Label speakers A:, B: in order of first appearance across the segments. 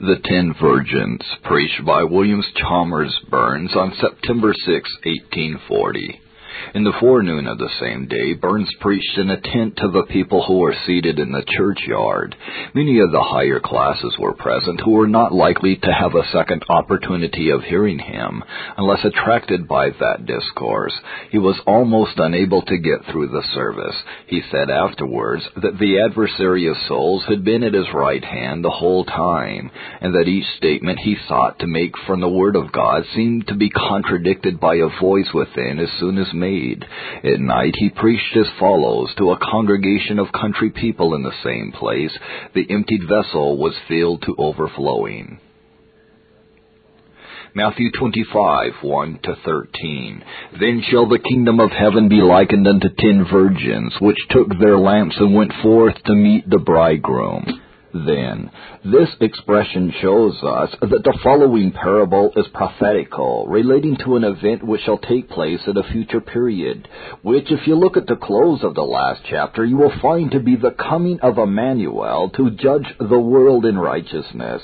A: The Ten Virgins, preached by William Chalmers Burns on September 6, 1840. In the forenoon of the same day, Burns preached in a tent to the people who were seated in the churchyard. Many of the higher classes were present who were not likely to have a second opportunity of hearing him, unless attracted by that discourse. He was almost unable to get through the service. He said afterwards that the adversary of souls had been at his right hand the whole time, and that each statement he sought to make from the Word of God seemed to be contradicted by a voice within as soon as made made. At night he preached as follows to a congregation of country people in the same place. The emptied vessel was filled to overflowing. Matthew 25, 1 to 13. Then shall the kingdom of heaven be likened unto ten virgins, which took their lamps and went forth to meet the bridegroom then. This expression shows us that the following parable is prophetical, relating to an event which shall take place at a future period, which, if you look at the close of the last chapter, you will find to be the coming of Emmanuel to judge the world in righteousness.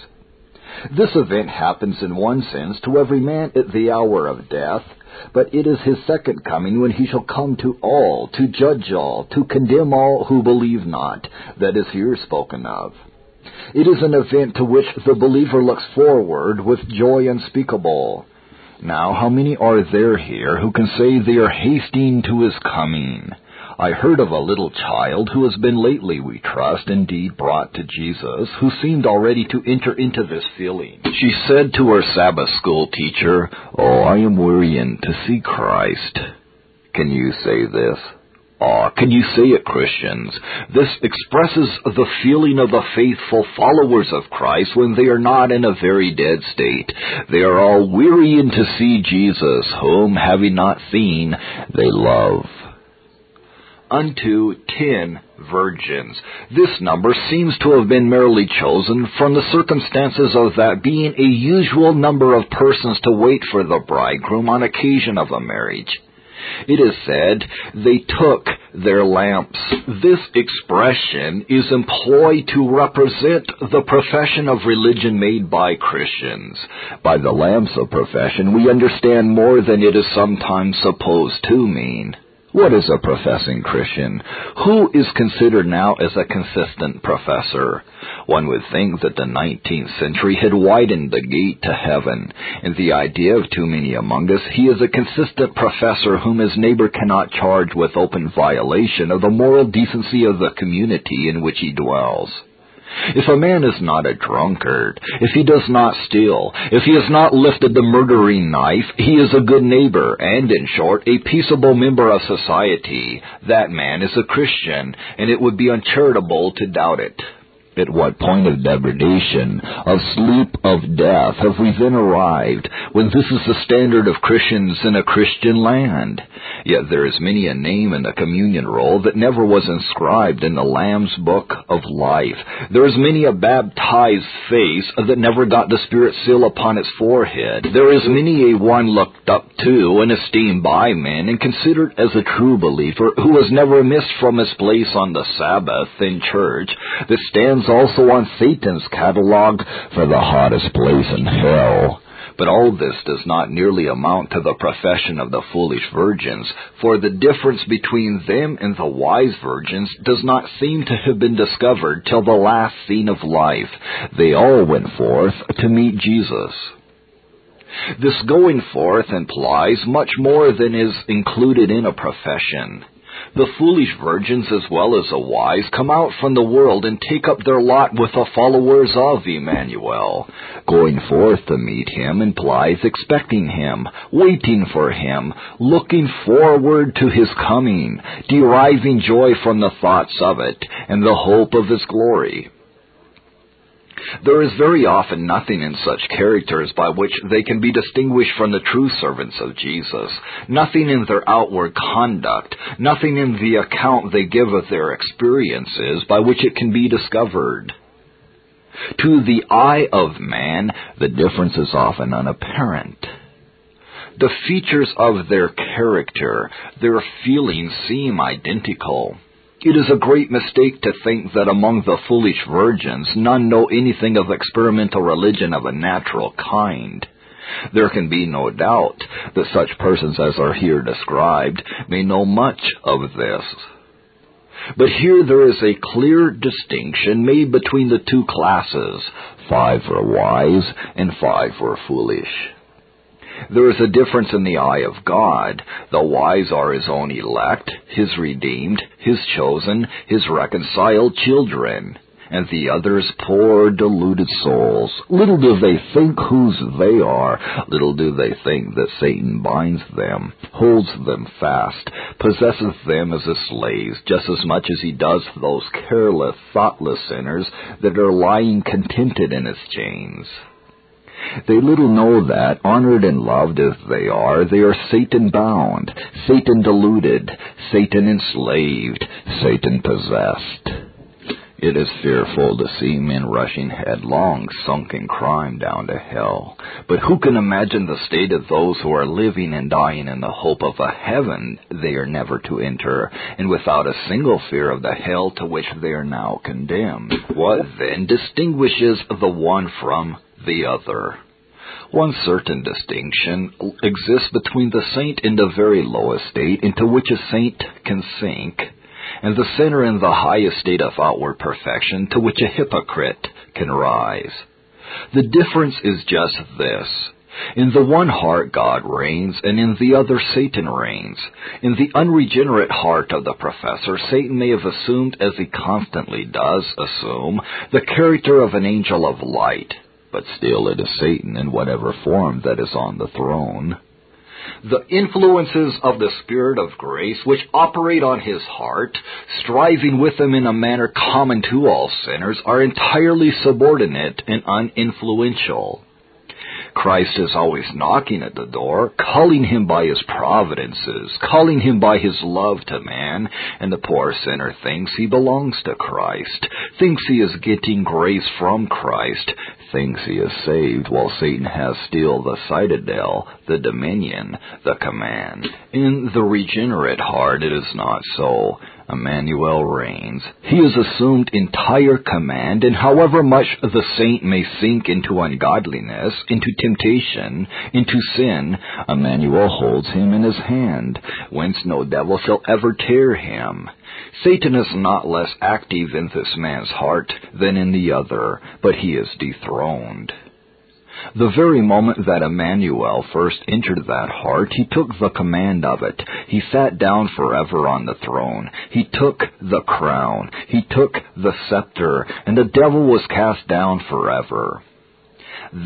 A: This event happens in one sense to every man at the hour of death, but it is his second coming when he shall come to all, to judge all, to condemn all who believe not, that is here spoken of. It is an event to which the believer looks forward with joy unspeakable. Now, how many are there here who can say they are hasting to his coming? I heard of a little child who has been lately, we trust, indeed brought to Jesus, who seemed already to enter into this feeling. She said to her Sabbath school teacher, Oh, I am wearying to see Christ. Can you say this? Ah, can you say it, Christians? This expresses the feeling of the faithful followers of Christ when they are not in a very dead state. They are all wearying to see Jesus, whom, having not seen, they love. Unto ten virgins. This number seems to have been merely chosen from the circumstances of that being a usual number of persons to wait for the bridegroom on occasion of a marriage. It is said, they took their lamps. This expression is employed to represent the profession of religion made by Christians. By the lamps of profession, we understand more than it is sometimes supposed to mean. What is a professing Christian? Who is considered now as a consistent professor? One would think that the 19th century had widened the gate to heaven. In the idea of too many among us, he is a consistent professor whom his neighbor cannot charge with open violation of the moral decency of the community in which he dwells. If a man is not a drunkard, if he does not steal, if he has not lifted the murdering knife, he is a good neighbor, and, in short, a peaceable member of society. That man is a Christian, and it would be uncharitable to doubt it. At what point of degradation, of sleep, of death have we then arrived, when this is the standard of Christians in a Christian land? Yet there is many a name in the communion roll that never was inscribed in the Lamb's book of life. There is many a baptized face that never got the Spirit seal upon its forehead. There is many a one looked up to and esteemed by men and considered as a true believer who has never missed from his place on the Sabbath in church that stands also on Satan's catalog for the hottest place in hell. But all this does not nearly amount to the profession of the foolish virgins, for the difference between them and the wise virgins does not seem to have been discovered till the last scene of life. They all went forth to meet Jesus. This going forth implies much more than is included in a profession. The foolish virgins as well as the wise come out from the world and take up their lot with the followers of Emmanuel. Going forth to meet him implies expecting him, waiting for him, looking forward to his coming, deriving joy from the thoughts of it, and the hope of his glory. There is very often nothing in such characters by which they can be distinguished from the true servants of Jesus, nothing in their outward conduct, nothing in the account they give of their experiences by which it can be discovered. To the eye of man, the difference is often unapparent. The features of their character, their feelings seem identical. It is a great mistake to think that among the foolish virgins none know anything of experimental religion of a natural kind. There can be no doubt that such persons as are here described may know much of this. But here there is a clear distinction made between the two classes. Five were wise and five were foolish. There is a difference in the eye of God. The wise are his own elect, his redeemed, his chosen, his reconciled children and the others poor deluded souls. Little do they think whose they are. Little do they think that Satan binds them, holds them fast, possesses them as his slaves, just as much as he does those careless, thoughtless sinners that are lying contented in his chains. They little know that, honored and loved as they are, they are Satan bound, Satan deluded, Satan enslaved, Satan possessed. It is fearful to see men rushing headlong, sunk in crime down to hell. But who can imagine the state of those who are living and dying in the hope of a heaven they are never to enter, and without a single fear of the hell to which they are now condemned? What then distinguishes the one from the other? One certain distinction exists between the saint in the very lowest state into which a saint can sink, and the sinner in the highest state of outward perfection to which a hypocrite can rise. The difference is just this. In the one heart God reigns, and in the other Satan reigns. In the unregenerate heart of the professor, Satan may have assumed, as he constantly does assume, the character of an angel of light, but still it is Satan in whatever form that is on the throne. The influences of the Spirit of grace which operate on his heart, striving with him in a manner common to all sinners, are entirely subordinate and uninfluential. Christ is always knocking at the door, calling him by his providences, calling him by his love to man, and the poor sinner thinks he belongs to Christ, thinks he is getting grace from Christ, thinks he is saved, while Satan has still the citadel, the dominion, the command. In the regenerate heart it is not so. Emmanuel reigns. He has assumed entire command, and however much the saint may sink into ungodliness, into temptation, into sin, Emmanuel holds him in his hand, whence no devil shall ever tear him. Satan is not less active in this man's heart than in the other, but he is dethroned. The very moment that Emmanuel first entered that heart, he took the command of it. He sat down forever on the throne. He took the crown. He took the scepter, and the devil was cast down forever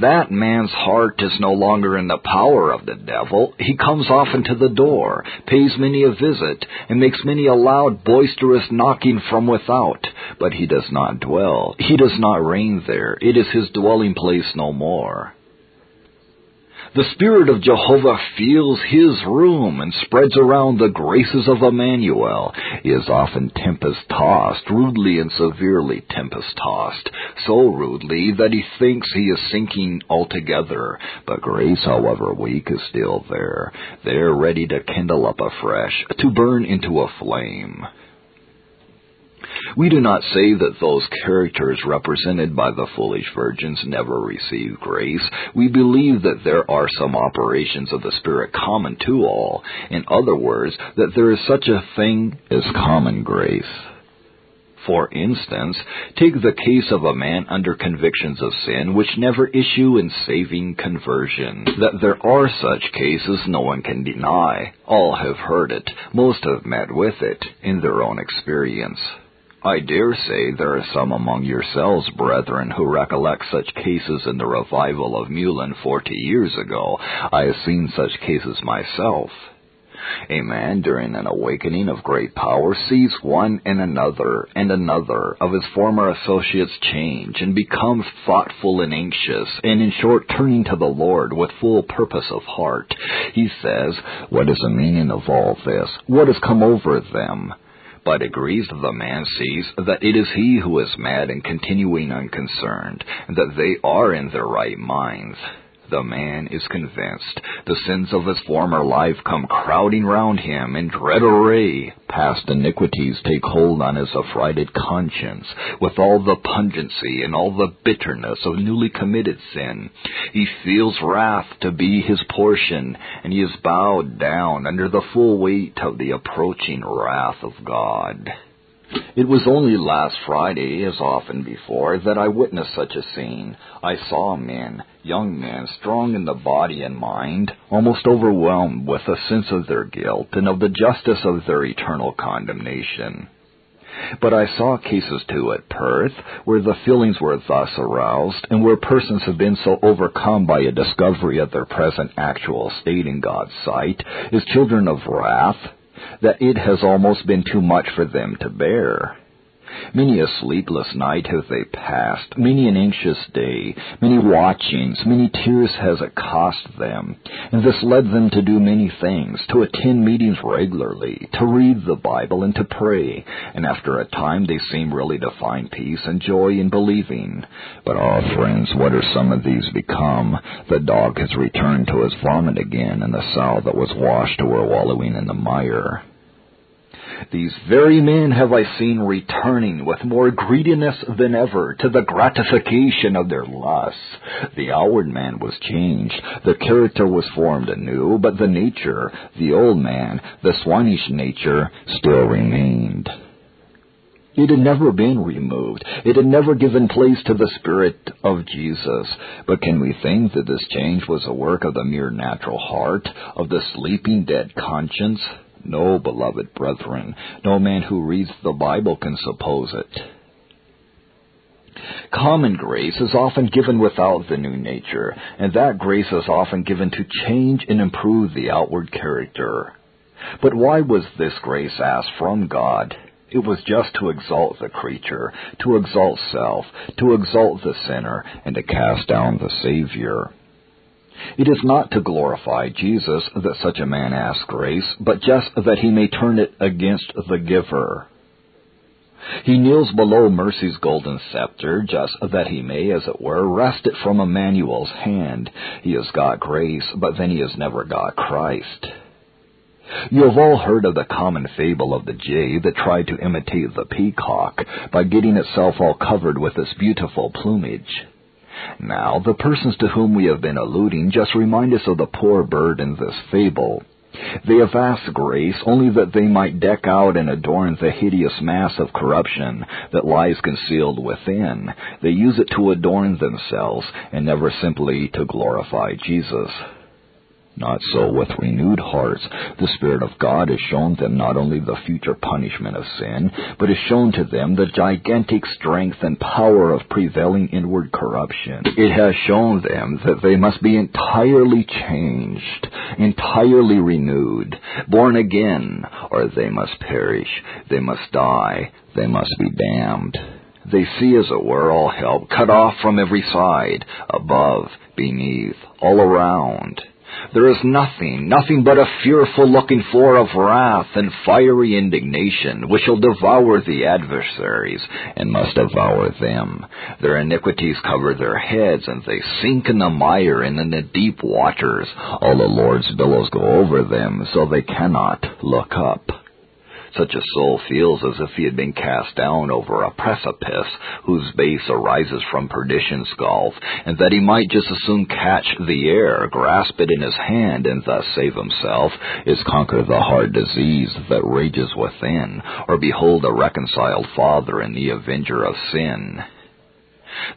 A: that man's heart is no longer in the power of the devil. He comes often to the door, pays many a visit, and makes many a loud, boisterous knocking from without. But he does not dwell. He does not reign there. It is his dwelling place no more. The Spirit of Jehovah feels his room and spreads around the graces of Emmanuel. He is often tempest tossed, rudely and severely tempest tossed, so rudely that he thinks he is sinking altogether. But grace, however weak, is still there, there ready to kindle up afresh, to burn into a flame. We do not say that those characters represented by the foolish virgins never receive grace. We believe that there are some operations of the Spirit common to all. In other words, that there is such a thing as common grace. For instance, take the case of a man under convictions of sin which never issue in saving conversion. That there are such cases no one can deny. All have heard it. Most have met with it in their own experience. I dare say there are some among yourselves, brethren, who recollect such cases in the revival of Moulin forty years ago. I have seen such cases myself. A man during an awakening of great power sees one and another and another of his former associates change and becomes thoughtful and anxious, and in short turning to the Lord with full purpose of heart. He says, What is the meaning of all this? What has come over them? By degrees the man sees that it is he who is mad and continuing unconcerned, and that they are in their right minds. The man is convinced. The sins of his former life come crowding round him in dread array. Past iniquities take hold on his affrighted conscience, with all the pungency and all the bitterness of newly committed sin. He feels wrath to be his portion, and he is bowed down under the full weight of the approaching wrath of God. It was only last Friday, as often before, that I witnessed such a scene. I saw men, young men, strong in the body and mind, almost overwhelmed with a sense of their guilt and of the justice of their eternal condemnation. But I saw cases too at Perth where the feelings were thus aroused and where persons have been so overcome by a discovery of their present actual state in God's sight as children of wrath that it has almost been too much for them to bear. Many a sleepless night have they passed, many an anxious day, many watchings, many tears has it cost them, and this led them to do many things, to attend meetings regularly, to read the Bible, and to pray, and after a time they seem really to find peace and joy in believing. But, ah, oh, friends, what are some of these become? The dog has returned to his vomit again, and the sow that was washed were wallowing in the mire. These very men have I seen returning with more greediness than ever to the gratification of their lusts. The outward man was changed, the character was formed anew, but the nature, the old man, the swinish nature, still remained. It had never been removed. It had never given place to the Spirit of Jesus. But can we think that this change was a work of the mere natural heart, of the sleeping dead conscience? No, beloved brethren, no man who reads the Bible can suppose it. Common grace is often given without the new nature, and that grace is often given to change and improve the outward character. But why was this grace asked from God? It was just to exalt the creature, to exalt self, to exalt the sinner, and to cast down the Savior. It is not to glorify Jesus that such a man asks grace, but just that he may turn it against the giver. He kneels below mercy's golden scepter, just that he may, as it were, wrest it from Emmanuel's hand. He has got grace, but then he has never got Christ. You have all heard of the common fable of the jay that tried to imitate the peacock by getting itself all covered with its beautiful plumage. Now, the persons to whom we have been alluding just remind us of the poor bird in this fable. They have asked grace only that they might deck out and adorn the hideous mass of corruption that lies concealed within. They use it to adorn themselves and never simply to glorify Jesus. Not so with renewed hearts. The Spirit of God has shown them not only the future punishment of sin, but has shown to them the gigantic strength and power of prevailing inward corruption. It has shown them that they must be entirely changed, entirely renewed, born again, or they must perish, they must die, they must be damned. They see, as it were, all help cut off from every side, above, beneath, all around. There is nothing, nothing but a fearful looking for of wrath and fiery indignation, which shall devour the adversaries, and must devour them. Their iniquities cover their heads, and they sink in the mire and in the deep waters. All the Lord's billows go over them, so they cannot look up. Such a soul feels as if he had been cast down over a precipice whose base arises from perdition's gulf, and that he might just as soon catch the air, grasp it in his hand, and thus save himself, as conquer the hard disease that rages within, or behold a reconciled Father and the avenger of sin.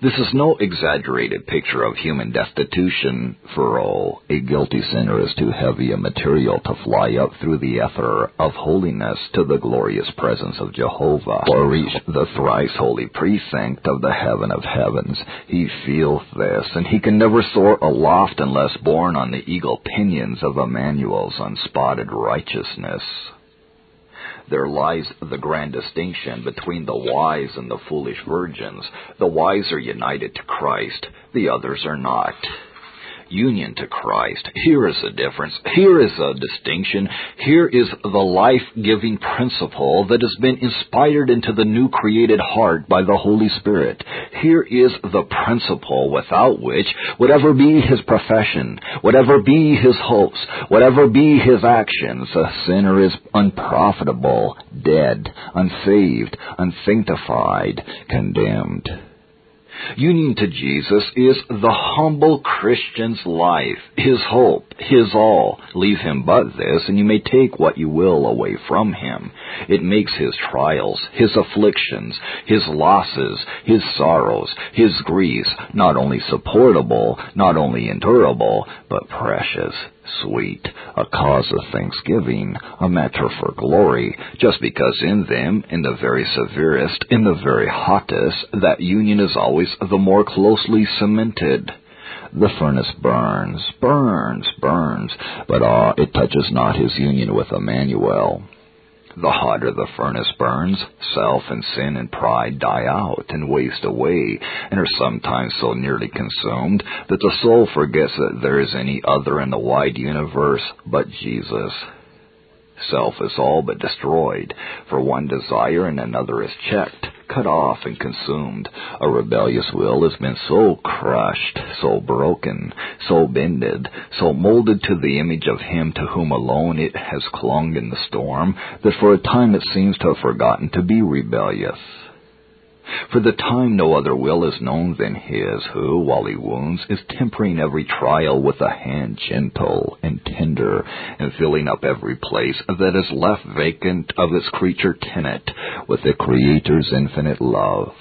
A: This is no exaggerated picture of human destitution, for oh, a guilty sinner is too heavy a material to fly up through the ether of holiness to the glorious presence of Jehovah, or reach the thrice holy precinct of the heaven of heavens. He feels this, and he can never soar aloft unless borne on the eagle pinions of Emmanuel's unspotted righteousness there lies the grand distinction between the wise and the foolish virgins. The wise are united to Christ, the others are not. Union to Christ. Here is a difference. Here is a distinction. Here is the life-giving principle that has been inspired into the new created heart by the Holy Spirit. Here is the principle without which, whatever be his profession, whatever be his hopes, whatever be his actions, a sinner is unprofitable, dead, unsaved, unsanctified, condemned. Union to Jesus is the humble Christian's life, his hope, his all. Leave him but this, and you may take what you will away from him. It makes his trials, his afflictions, his losses, his sorrows, his griefs not only supportable, not only endurable, but precious sweet, a cause of thanksgiving, a matter for glory, just because in them, in the very severest, in the very hottest, that union is always the more closely cemented. The furnace burns, burns, burns, but ah, it touches not his union with Emmanuel. The hotter the furnace burns, self and sin and pride die out and waste away, and are sometimes so nearly consumed that the soul forgets that there is any other in the wide universe but Jesus. Self is all but destroyed, for one desire and another is checked, cut off, and consumed. A rebellious will has been so crushed, so broken, so bended, so molded to the image of Him to whom alone it has clung in the storm, that for a time it seems to have forgotten to be rebellious. For the time no other will is known than his, who, while he wounds, is tempering every trial with a hand gentle and tender, and filling up every place that is left vacant of its creature tenant with the Creator's infinite love.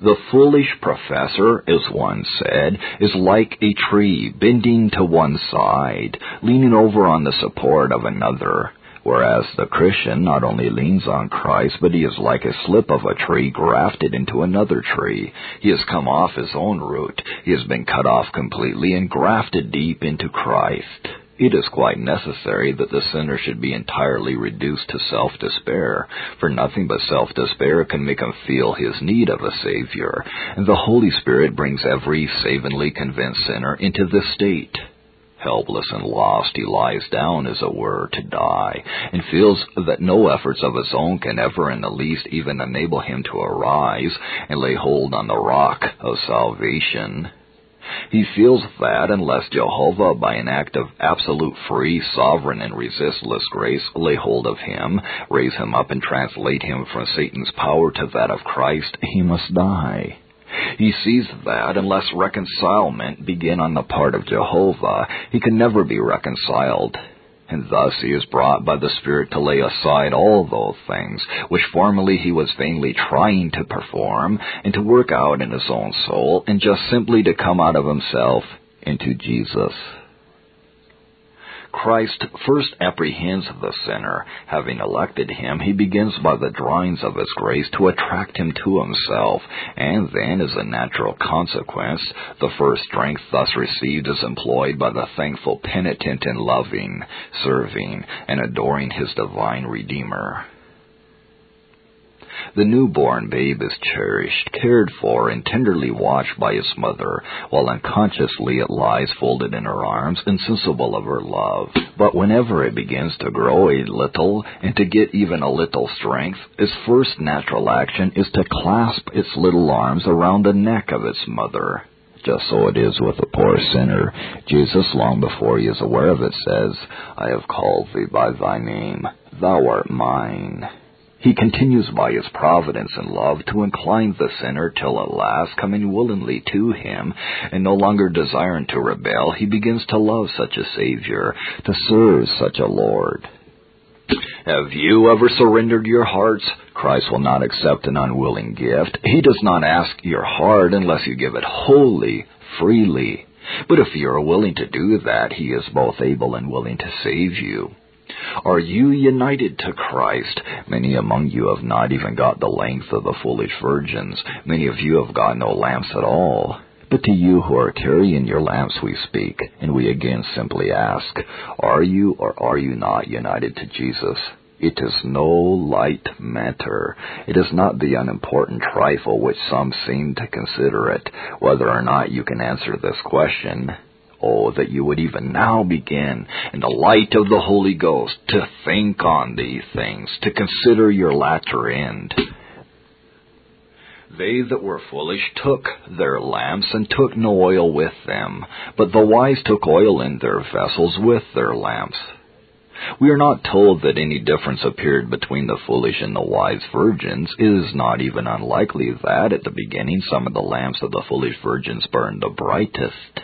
A: The foolish professor, as one said, is like a tree bending to one side, leaning over on the support of another Whereas the Christian not only leans on Christ, but he is like a slip of a tree grafted into another tree. He has come off his own root. He has been cut off completely and grafted deep into Christ. It is quite necessary that the sinner should be entirely reduced to self-despair, for nothing but self-despair can make him feel his need of a Savior, and the Holy Spirit brings every savingly convinced sinner into this state. Helpless and lost, he lies down, as it were, to die, and feels that no efforts of his own can ever in the least even enable him to arise and lay hold on the rock of salvation. He feels that unless Jehovah, by an act of absolute free, sovereign, and resistless grace, lay hold of him, raise him up, and translate him from Satan's power to that of Christ, he must die. He sees that unless reconcilement begin on the part of Jehovah, he can never be reconciled. And thus he is brought by the Spirit to lay aside all those things which formerly he was vainly trying to perform and to work out in his own soul, and just simply to come out of himself into Jesus. Christ first apprehends the sinner. Having elected him, he begins by the drawings of his grace to attract him to himself, and then, as a natural consequence, the first strength thus received is employed by the thankful penitent in loving, serving, and adoring his divine Redeemer. The newborn babe is cherished, cared for, and tenderly watched by its mother, while unconsciously it lies folded in her arms, insensible of her love. But whenever it begins to grow a little and to get even a little strength, its first natural action is to clasp its little arms around the neck of its mother. Just so it is with the poor sinner. Jesus, long before he is aware of it, says, I have called thee by thy name. Thou art mine. He continues by his providence and love to incline the sinner till at last, coming willingly to him, and no longer desiring to rebel, he begins to love such a Savior, to serve such a Lord. Have you ever surrendered your hearts? Christ will not accept an unwilling gift. He does not ask your heart unless you give it wholly, freely. But if you are willing to do that, He is both able and willing to save you. Are you united to Christ? Many among you have not even got the length of the foolish virgins. Many of you have got no lamps at all. But to you who are carrying your lamps we speak, and we again simply ask, are you or are you not united to Jesus? It is no light matter. It is not the unimportant trifle which some seem to consider it, whether or not you can answer this question. Oh, that you would even now begin, in the light of the Holy Ghost, to think on these things, to consider your latter end. They that were foolish took their lamps and took no oil with them, but the wise took oil in their vessels with their lamps. We are not told that any difference appeared between the foolish and the wise virgins. It is not even unlikely that, at the beginning, some of the lamps of the foolish virgins burned the brightest.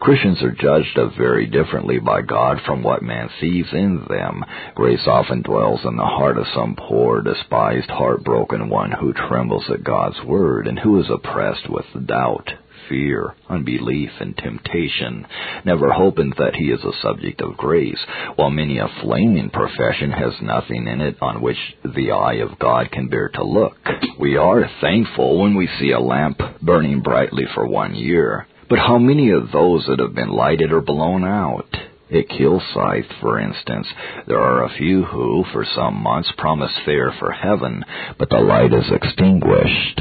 A: Christians are judged of very differently by God from what man sees in them. Grace often dwells in the heart of some poor, despised, heartbroken one who trembles at God's word and who is oppressed with doubt fear, unbelief, and temptation, never hoping that he is a subject of grace, while many a flaming profession has nothing in it on which the eye of God can bear to look. We are thankful when we see a lamp burning brightly for one year, but how many of those that have been lighted are blown out? At Kilsyth, for instance, there are a few who, for some months, promise fair for heaven, but the light is extinguished.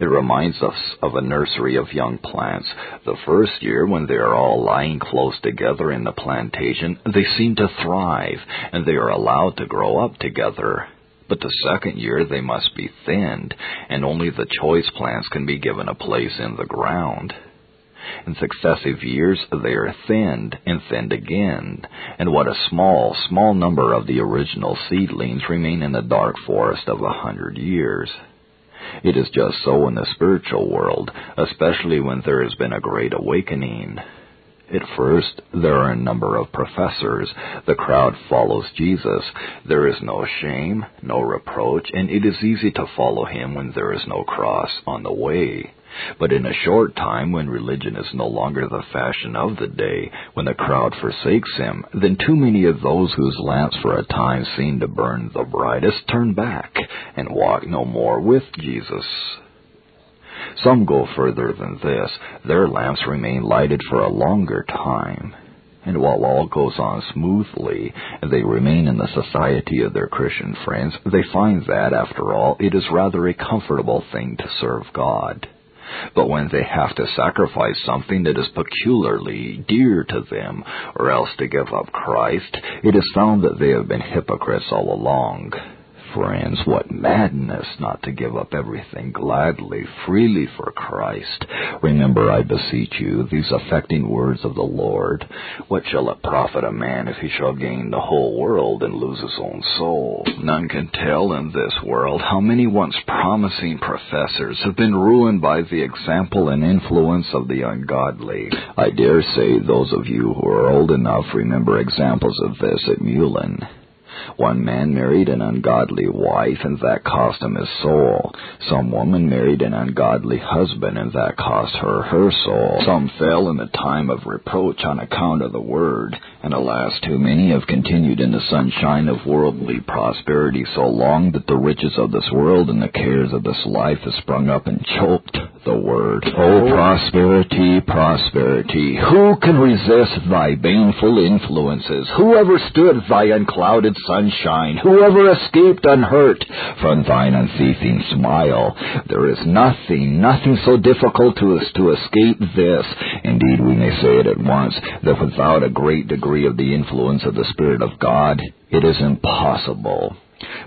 A: It reminds us of a nursery of young plants. The first year, when they are all lying close together in the plantation, they seem to thrive, and they are allowed to grow up together. But the second year they must be thinned, and only the choice plants can be given a place in the ground. In successive years they are thinned and thinned again, and what a small, small number of the original seedlings remain in the dark forest of a hundred years. It is just so in the spiritual world, especially when there has been a great awakening. At first, there are a number of professors. The crowd follows Jesus. There is no shame, no reproach, and it is easy to follow him when there is no cross on the way. But in a short time, when religion is no longer the fashion of the day, when the crowd forsakes him, then too many of those whose lamps for a time seem to burn the brightest turn back and walk no more with Jesus. Some go further than this. Their lamps remain lighted for a longer time. And while all goes on smoothly, and they remain in the society of their Christian friends, they find that, after all, it is rather a comfortable thing to serve God. But when they have to sacrifice something that is peculiarly dear to them, or else to give up Christ, it is found that they have been hypocrites all along friends, what madness not to give up everything gladly, freely for Christ. Remember, I beseech you, these affecting words of the Lord. What shall it profit a man if he shall gain the whole world and lose his own soul? None can tell in this world how many once promising professors have been ruined by the example and influence of the ungodly. I dare say those of you who are old enough remember examples of this at Moulin. One man married an ungodly wife, and that cost him his soul. Some woman married an ungodly husband, and that cost her her soul. Some fell in the time of reproach on account of the word, and alas, too many have continued in the sunshine of worldly prosperity so long that the riches of this world and the cares of this life have sprung up and choked the word. Oh, oh prosperity, prosperity, who can resist thy baneful influences? Whoever stood thy unclouded sunshine, whoever escaped unhurt from thine unceasing smile. There is nothing, nothing so difficult to us to escape this. Indeed, we may say it at once, that without a great degree of the influence of the Spirit of God, it is impossible.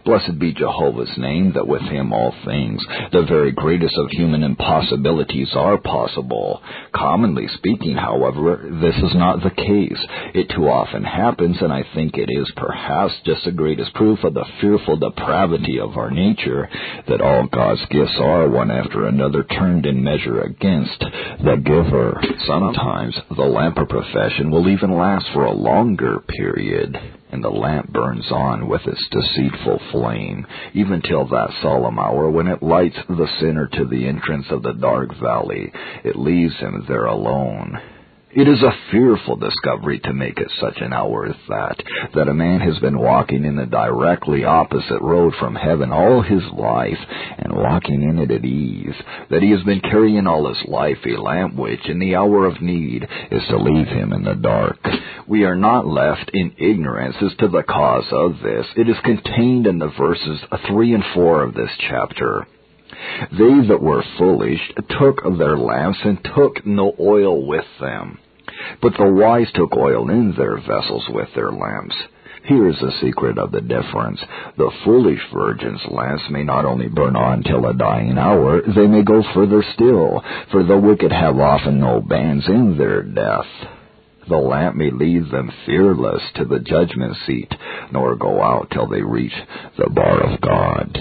A: Blessed be Jehovah's name, that with him all things, the very greatest of human impossibilities, are possible. Commonly speaking, however, this is not the case. It too often happens, and I think it is perhaps just the greatest proof of the fearful depravity of our nature, that all God's gifts are, one after another, turned in measure against the giver. Sometimes the lamp of profession will even last for a longer period and the lamp burns on with its deceitful flame, even till that solemn hour when it lights the sinner to the entrance of the dark valley. It leaves him there alone. It is a fearful discovery to make at such an hour as that, that a man has been walking in the directly opposite road from heaven all his life, and walking in it at ease, that he has been carrying all his life a lamp which, in the hour of need, is to leave him in the dark. We are not left in ignorance as to the cause of this. It is contained in the verses 3 and 4 of this chapter. They that were foolish took their lamps and took no oil with them. But the wise took oil in their vessels with their lamps. Here is the secret of the difference. The foolish virgin's lamps may not only burn on till a dying hour, they may go further still, for the wicked have often no bands in their death. The lamp may lead them fearless to the judgment seat, nor go out till they reach the bar of God.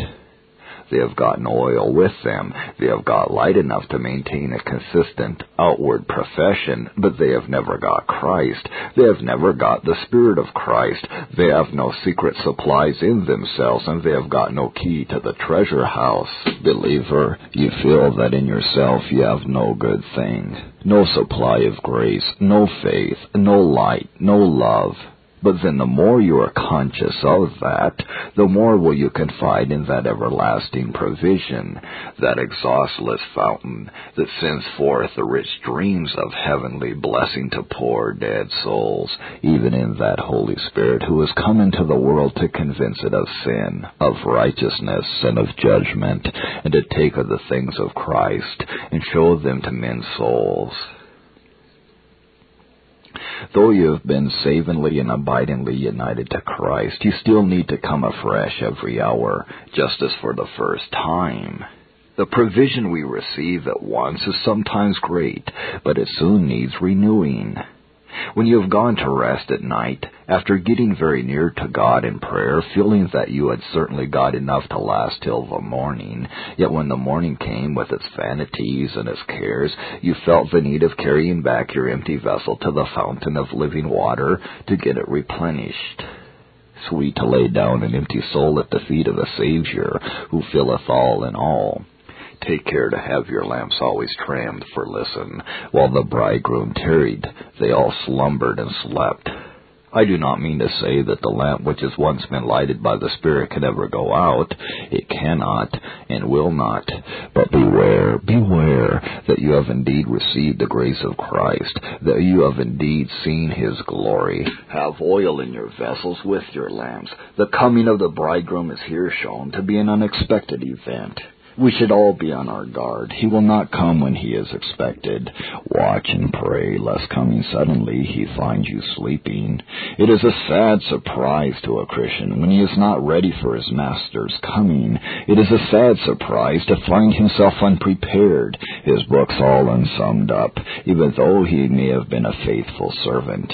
A: They have gotten oil with them. They have got light enough to maintain a consistent outward profession, but they have never got Christ. They have never got the Spirit of Christ. They have no secret supplies in themselves, and they have got no key to the treasure house. Believer, you feel that in yourself you have no good thing, no supply of grace, no faith, no light, no love. But then the more you are conscious of that, the more will you confide in that everlasting provision, that exhaustless fountain that sends forth the rich streams of heavenly blessing to poor dead souls, even in that Holy Spirit who has come into the world to convince it of sin, of righteousness, and of judgment, and to take of the things of Christ, and show them to men's souls. Though you have been savingly and abidingly united to Christ, you still need to come afresh every hour, just as for the first time. The provision we receive at once is sometimes great, but it soon needs renewing. When you have gone to rest at night, after getting very near to God in prayer, feeling that you had certainly got enough to last till the morning, yet when the morning came with its vanities and its cares, you felt the need of carrying back your empty vessel to the fountain of living water to get it replenished. Sweet to lay down an empty soul at the feet of a Saviour who filleth all in all. Take care to have your lamps always trimmed, for listen, while the bridegroom tarried, they all slumbered and slept. I do not mean to say that the lamp which has once been lighted by the Spirit can ever go out. It cannot and will not. But beware, beware that you have indeed received the grace of Christ, that you have indeed seen His glory. Have oil in your vessels with your lamps. The coming of the bridegroom is here shown to be an unexpected event. We should all be on our guard. He will not come when he is expected. Watch and pray, lest coming suddenly he find you sleeping. It is a sad surprise to a Christian when he is not ready for his master's coming. It is a sad surprise to find himself unprepared, his books all unsummed up, even though he may have been a faithful servant.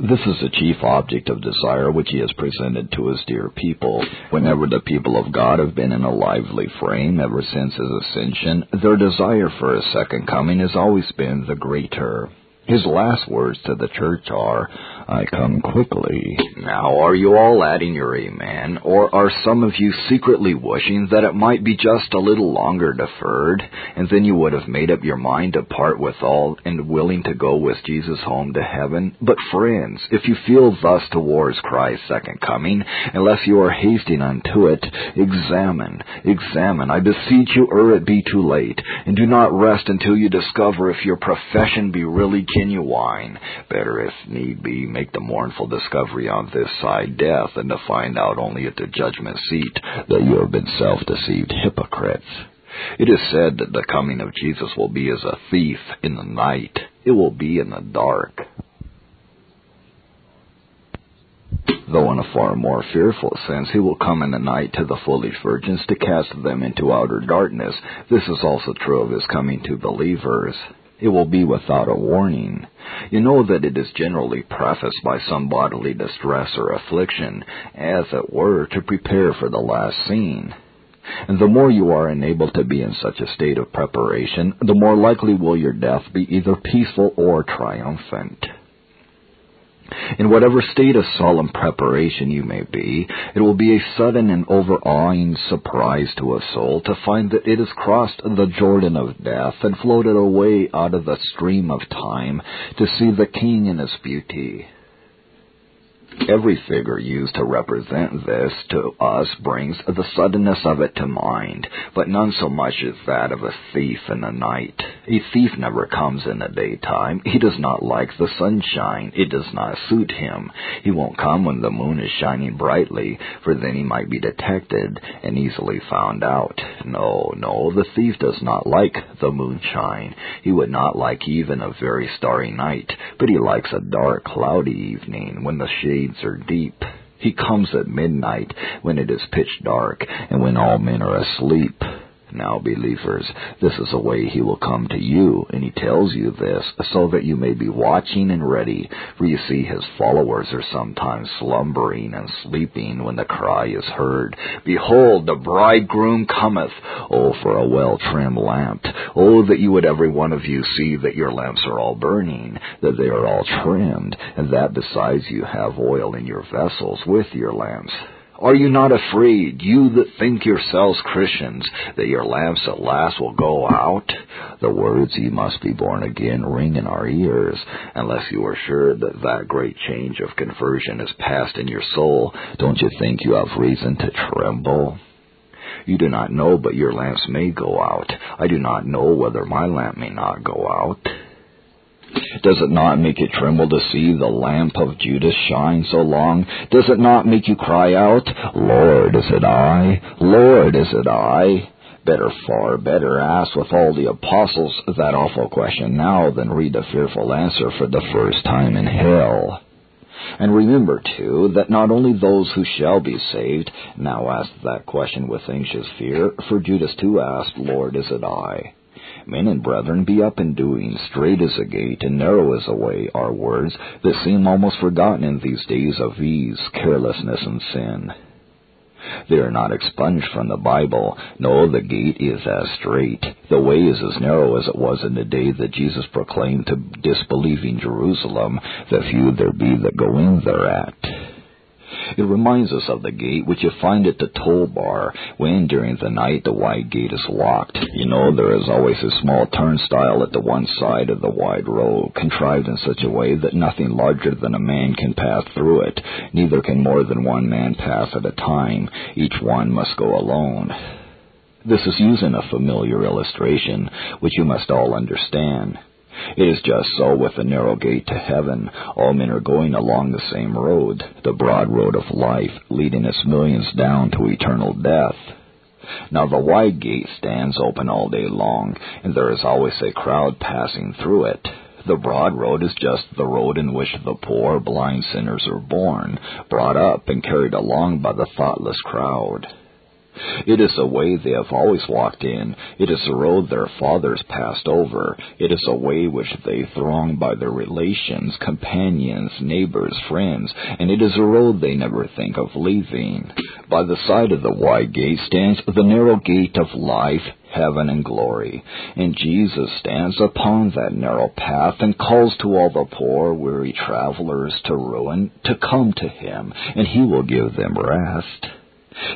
A: This is the chief object of desire which he has presented to his dear people. Whenever the people of God have been in a lively frame ever since his ascension, their desire for his second coming has always been the greater. His last words to the church are, I come quickly. Now, are you all adding your amen, or are some of you secretly wishing that it might be just a little longer deferred, and then you would have made up your mind to part with all and willing to go with Jesus home to heaven? But friends, if you feel thus towards Christ's second coming, unless you are hasting unto it, examine, examine, I beseech you, ere it be too late, and do not rest until you discover if your profession be really genuine. Better, if need be, make the mournful discovery on this side death than to find out only at the judgment seat that you have been self-deceived hypocrites. It is said that the coming of Jesus will be as a thief in the night. It will be in the dark. Though in a far more fearful sense, he will come in the night to the foolish virgins to cast them into outer darkness. This is also true of his coming to believers. It will be without a warning. You know that it is generally prefaced by some bodily distress or affliction, as it were, to prepare for the last scene. And the more you are enabled to be in such a state of preparation, the more likely will your death be either peaceful or triumphant. In whatever state of solemn preparation you may be, it will be a sudden and overawing surprise to a soul to find that it has crossed the Jordan of death and floated away out of the stream of time to see the King in his beauty. Every figure used to represent this to us brings the suddenness of it to mind, but none so much as that of a thief in the night. A thief never comes in the daytime. He does not like the sunshine. It does not suit him. He won't come when the moon is shining brightly, for then he might be detected and easily found out. No, no, the thief does not like the moonshine. He would not like even a very starry night, but he likes a dark, cloudy evening when the are deep. He comes at midnight when it is pitch dark and when all men are asleep. Now, believers, this is the way he will come to you, and he tells you this so that you may be watching and ready, for you see his followers are sometimes slumbering and sleeping when the cry is heard, Behold, the bridegroom cometh! Oh, for a well-trimmed lamp! Oh, that you would every one of you see that your lamps are all burning, that they are all trimmed, and that besides you have oil in your vessels with your lamps. Are you not afraid, you that think yourselves Christians, that your lamps at last will go out? The words, ye must be born again, ring in our ears, unless you are sure that that great change of conversion is past in your soul. Don't you think you have reason to tremble? You do not know, but your lamps may go out. I do not know whether my lamp may not go out. Does it not make you tremble to see the lamp of Judas shine so long? Does it not make you cry out, Lord, is it I? Lord, is it I? Better, far better ask with all the apostles that awful question now than read the fearful answer for the first time in hell. And remember, too, that not only those who shall be saved now ask that question with anxious fear, for Judas too asked, Lord, is it I? Men and brethren, be up and doing. Straight is a gate, and narrow is a way, are words that seem almost forgotten in these days of ease, carelessness, and sin. They are not expunged from the Bible. No, the gate is as straight. The way is as narrow as it was in the day that Jesus proclaimed to disbelieving Jerusalem, the few there be that go in thereat. It reminds us of the gate which you find at the toll bar when during the night the wide gate is locked. You know there is always a small turnstile at the one side of the wide road, contrived in such a way that nothing larger than a man can pass through it. Neither can more than one man pass at a time. Each one must go alone. This is using a familiar illustration, which you must all understand. It is just so with the narrow gate to heaven. All men are going along the same road, the broad road of life, leading its millions down to eternal death. Now the wide gate stands open all day long, and there is always a crowd passing through it. The broad road is just the road in which the poor, blind sinners are born, brought up, and carried along by the thoughtless crowd. It is a way they have always walked in. It is a road their fathers passed over. It is a way which they throng by their relations, companions, neighbors, friends, and it is a road they never think of leaving. By the side of the wide gate stands the narrow gate of life, heaven, and glory. And Jesus stands upon that narrow path and calls to all the poor, weary travelers to ruin to come to him, and he will give them rest.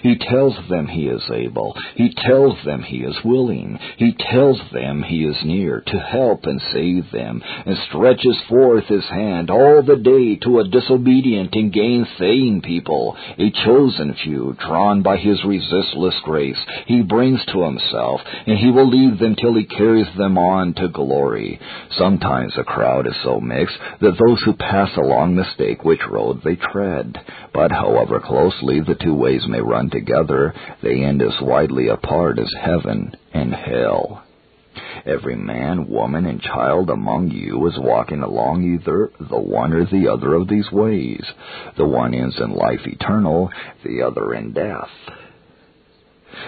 A: He tells them he is able. He tells them he is willing. He tells them he is near to help and save them, and stretches forth his hand all the day to a disobedient and gainsaying people, a chosen few, drawn by his resistless grace. He brings to himself, and he will lead them till he carries them on to glory. Sometimes a crowd is so mixed that those who pass along mistake which road they tread. But however closely the two ways may run together, they end as widely apart as heaven and hell. Every man, woman, and child among you is walking along either the one or the other of these ways. The one ends in life eternal, the other in death.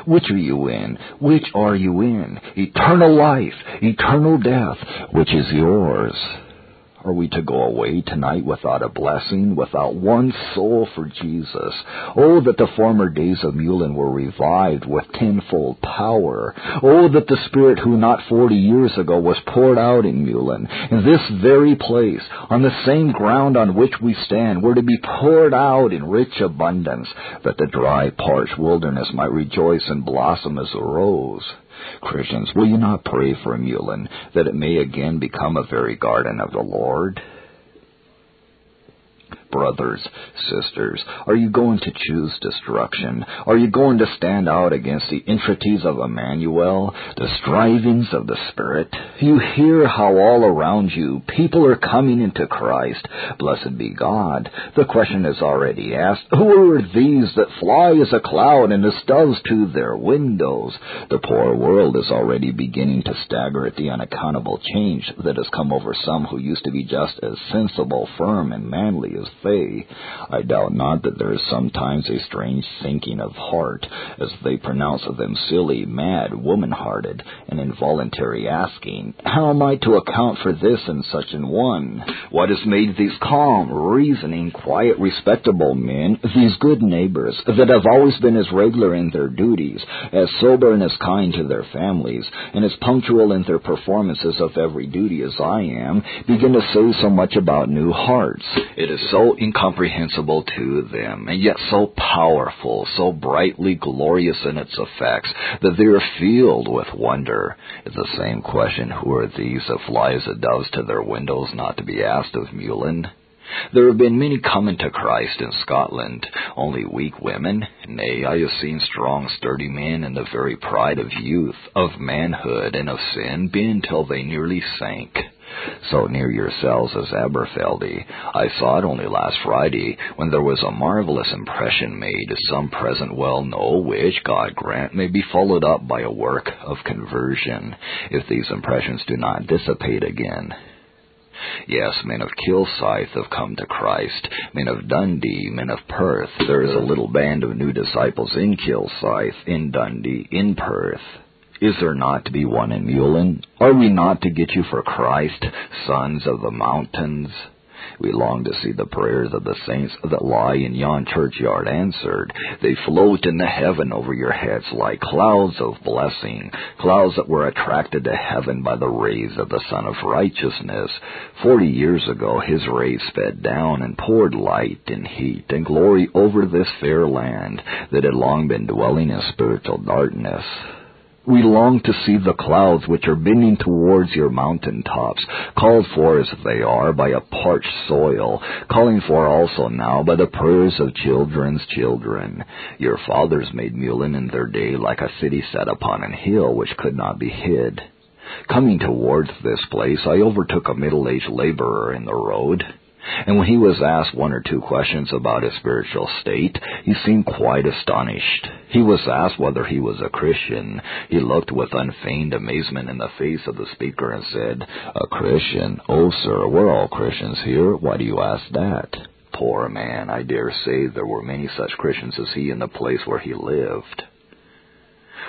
A: Which are you in? Which are you in? Eternal life, eternal death, which is yours? Are we to go away tonight without a blessing, without one soul for Jesus? Oh, that the former days of Moulin were revived with tenfold power. Oh, that the Spirit who not forty years ago was poured out in Moulin, in this very place, on the same ground on which we stand, were to be poured out in rich abundance, that the dry, parched wilderness might rejoice and blossom as a rose. Christians, will you not pray for Moulin that it may again become a very garden of the Lord? Brothers, sisters, are you going to choose destruction? Are you going to stand out against the entreaties of Emmanuel, the strivings of the Spirit? You hear how all around you people are coming into Christ. Blessed be God. The question is already asked, who are these that fly as a cloud and as doves to their windows? The poor world is already beginning to stagger at the unaccountable change that has come over some who used to be just as sensible, firm, and manly as they. I doubt not that there is sometimes a strange sinking of heart, as they pronounce of them silly, mad, woman-hearted, and involuntary asking, How am I to account for this and such an one? What has made these calm, reasoning, quiet, respectable men, these good neighbors, that have always been as regular in their duties, as sober and as kind to their families, and as punctual in their performances of every duty as I am, begin to say so much about new hearts. It is so incomprehensible to them, and yet so powerful, so brightly glorious in its effects, that they are filled with wonder. It's the same question, who are these that fly as doves to their windows, not to be asked of Moulin? There have been many coming to Christ in Scotland, only weak women. Nay, I have seen strong, sturdy men in the very pride of youth, of manhood, and of sin, bend till they nearly sank. So near yourselves as Aberfeldy. I saw it only last Friday, when there was a marvelous impression made, as some present well know, which, God grant, may be followed up by a work of conversion, if these impressions do not dissipate again. Yes, men of Kilsyth have come to Christ, men of Dundee, men of Perth. There is a little band of new disciples in Kilsyth, in Dundee, in Perth. Is there not to be one in Moulin? Are we not to get you for Christ, sons of the mountains? We long to see the prayers of the saints that lie in yon churchyard answered. They float in the heaven over your heads like clouds of blessing, clouds that were attracted to heaven by the rays of the Sun of Righteousness. Forty years ago his rays sped down and poured light and heat and glory over this fair land that had long been dwelling in spiritual darkness. We long to see the clouds which are bending towards your mountain tops, called for as they are by a parched soil, calling for also now by the prayers of children's children. Your fathers made Moulin in their day like a city set upon an hill which could not be hid. Coming towards this place, I overtook a middle-aged laborer in the road. And when he was asked one or two questions about his spiritual state, he seemed quite astonished. He was asked whether he was a Christian. He looked with unfeigned amazement in the face of the speaker and said, A Christian? Oh, sir, we're all Christians here. Why do you ask that? Poor man, I dare say there were many such Christians as he in the place where he lived.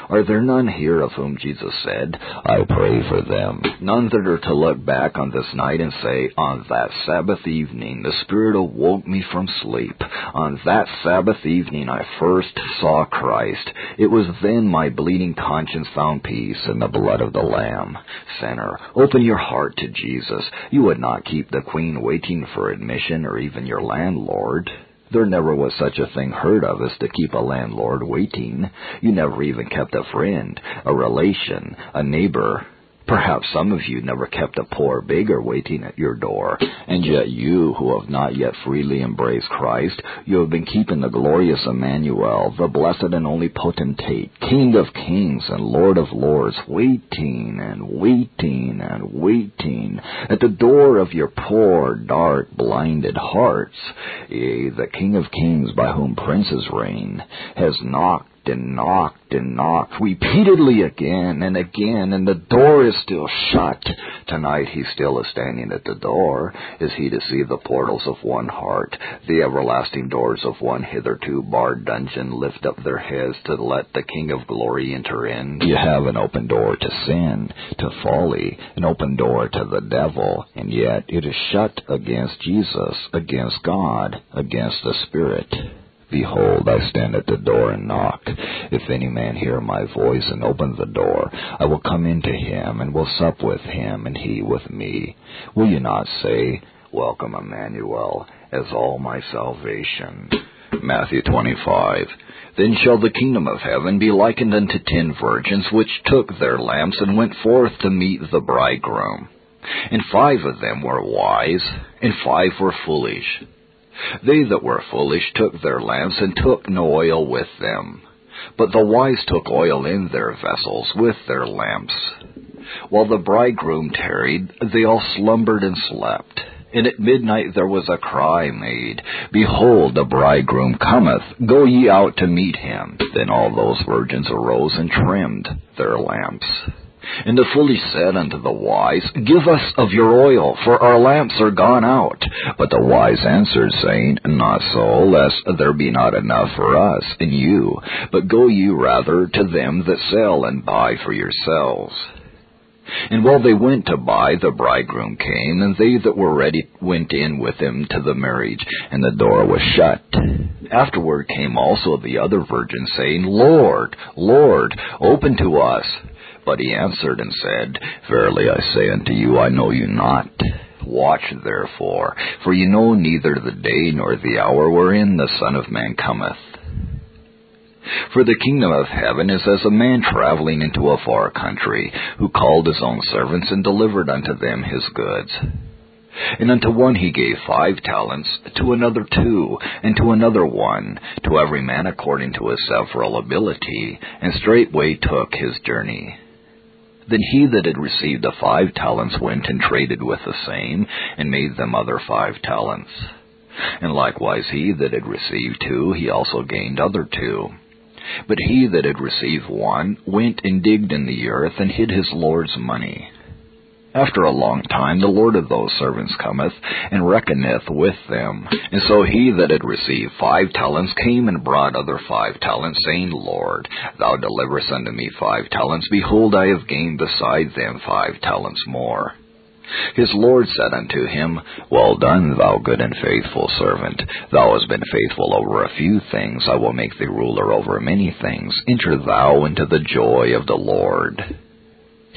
A: Are there none here of whom Jesus said, I pray for them? None that are to look back on this night and say, On that Sabbath evening the Spirit awoke me from sleep. On that Sabbath evening I first saw Christ. It was then my bleeding conscience found peace in the blood of the Lamb. Sinner, open your heart to Jesus. You would not keep the Queen waiting for admission or even your landlord. There never was such a thing heard of as to keep a landlord waiting. You never even kept a friend, a relation, a neighbor, Perhaps some of you never kept a poor beggar waiting at your door, and yet you, who have not yet freely embraced Christ, you have been keeping the glorious Emmanuel, the blessed and only potentate, King of kings and Lord of lords, waiting and waiting and waiting at the door of your poor, dark, blinded hearts. Yea, the King of kings by whom princes reign has knocked and knocked and knocked repeatedly again and again, and the door is still shut. Tonight he still is standing at the door. Is he to see the portals of one heart, the everlasting doors of one hitherto barred dungeon lift up their heads to let the King of glory enter in? You have an open door to sin, to folly, an open door to the devil, and yet it is shut against Jesus, against God, against the Spirit. Behold, I stand at the door and knock. If any man hear my voice and open the door, I will come into him and will sup with him and he with me. Will you not say, Welcome, Emmanuel, as all my salvation? Matthew 25. Then shall the kingdom of heaven be likened unto ten virgins which took their lamps and went forth to meet the bridegroom. And five of them were wise, and five were foolish. They that were foolish took their lamps and took no oil with them. But the wise took oil in their vessels with their lamps. While the bridegroom tarried, they all slumbered and slept. And at midnight there was a cry made, Behold, the bridegroom cometh, go ye out to meet him. Then all those virgins arose and trimmed their lamps. And the foolish said unto the wise, Give us of your oil, for our lamps are gone out. But the wise answered, saying, Not so, lest there be not enough for us and you, but go ye rather to them that sell and buy for yourselves. And while they went to buy, the bridegroom came, and they that were ready went in with him to the marriage, and the door was shut. Afterward came also the other virgins, saying, Lord, Lord, open to us. But he answered and said, Verily I say unto you, I know you not. Watch therefore, for you know neither the day nor the hour wherein the Son of Man cometh. For the kingdom of heaven is as a man traveling into a far country, who called his own servants and delivered unto them his goods. And unto one he gave five talents, to another two, and to another one, to every man according to his several ability, and straightway took his journey. Then he that had received the five talents went and traded with the same, and made them other five talents. And likewise he that had received two, he also gained other two. But he that had received one went and digged in the earth, and hid his Lord's money. After a long time the Lord of those servants cometh, and reckoneth with them. And so he that had received five talents came and brought other five talents, saying, Lord, thou deliverest unto me five talents. Behold, I have gained beside them five talents more. His Lord said unto him, Well done, thou good and faithful servant. Thou hast been faithful over a few things. I will make thee ruler over many things. Enter thou into the joy of the Lord.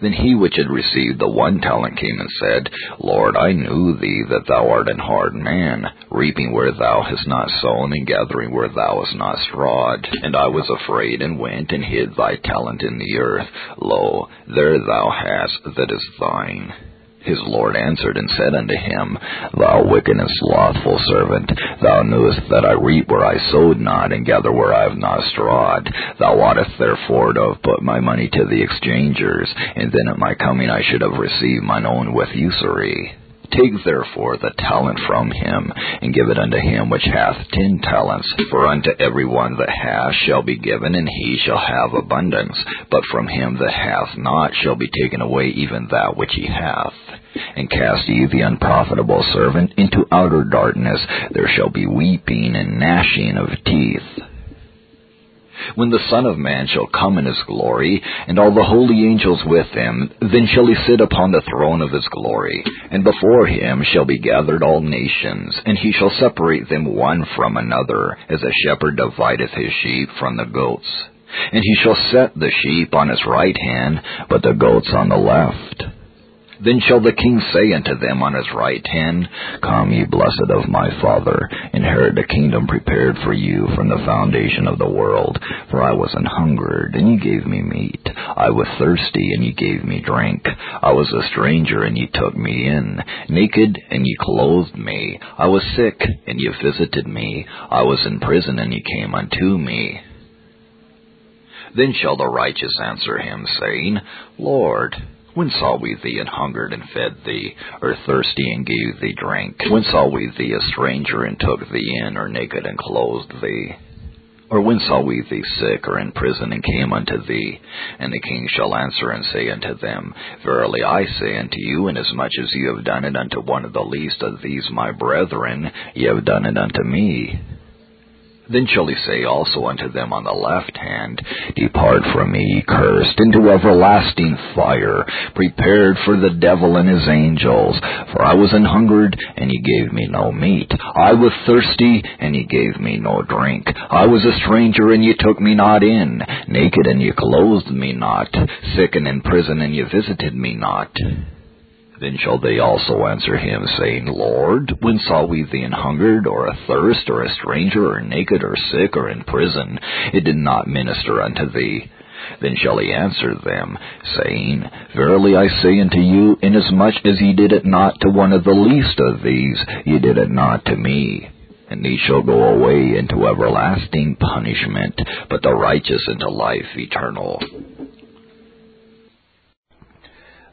A: Then he which had received the one talent came and said, Lord, I knew thee that thou art an hard man, reaping where thou hast not sown, and gathering where thou hast not strawed. And I was afraid, and went and hid thy talent in the earth. Lo, there thou hast that is thine. His Lord answered and said unto him, Thou wicked and slothful servant, thou knewest that I reap where I sowed not, and gather where I have not strawed. Thou oughtest therefore to have put my money to the exchangers, and then at my coming I should have received mine own with usury. Take therefore the talent from him, and give it unto him which hath ten talents. For unto every one that hath shall be given, and he shall have abundance. But from him that hath not shall be taken away even that which he hath. And cast ye the unprofitable servant into outer darkness. There shall be weeping and gnashing of teeth when the Son of Man shall come in his glory, and all the holy angels with him, then shall he sit upon the throne of his glory, and before him shall be gathered all nations, and he shall separate them one from another, as a shepherd divideth his sheep from the goats. And he shall set the sheep on his right hand, but the goats on the left. Then shall the king say unto them on his right hand, Come, ye blessed of my Father, inherit the kingdom prepared for you from the foundation of the world. For I was an hungered, and ye gave me meat. I was thirsty, and ye gave me drink. I was a stranger, and ye took me in. Naked, and ye clothed me. I was sick, and ye visited me. I was in prison, and ye came unto me. Then shall the righteous answer him, saying, Lord, when saw we thee and hungered and fed thee, or thirsty and gave thee drink? When saw we thee a stranger and took thee in, or naked and clothed thee? Or when saw we thee sick or in prison and came unto thee? And the king shall answer and say unto them, Verily I say unto you, inasmuch as you have done it unto one of the least of these my brethren, ye have done it unto me. Then shall he say also unto them on the left hand, Depart from me, cursed, into everlasting fire, prepared for the devil and his angels. For I was an hungered, and ye gave me no meat. I was thirsty, and ye gave me no drink. I was a stranger, and ye took me not in. Naked, and ye clothed me not. Sick and in prison, and ye visited me not. Then shall they also answer him, saying, Lord, when saw we thee an hungered, or athirst, or a stranger, or naked, or sick, or in prison? It did not minister unto thee. Then shall he answer them, saying, Verily I say unto you, inasmuch as ye did it not to one of the least of these, ye did it not to me. And these shall go away into everlasting punishment, but the righteous into life eternal.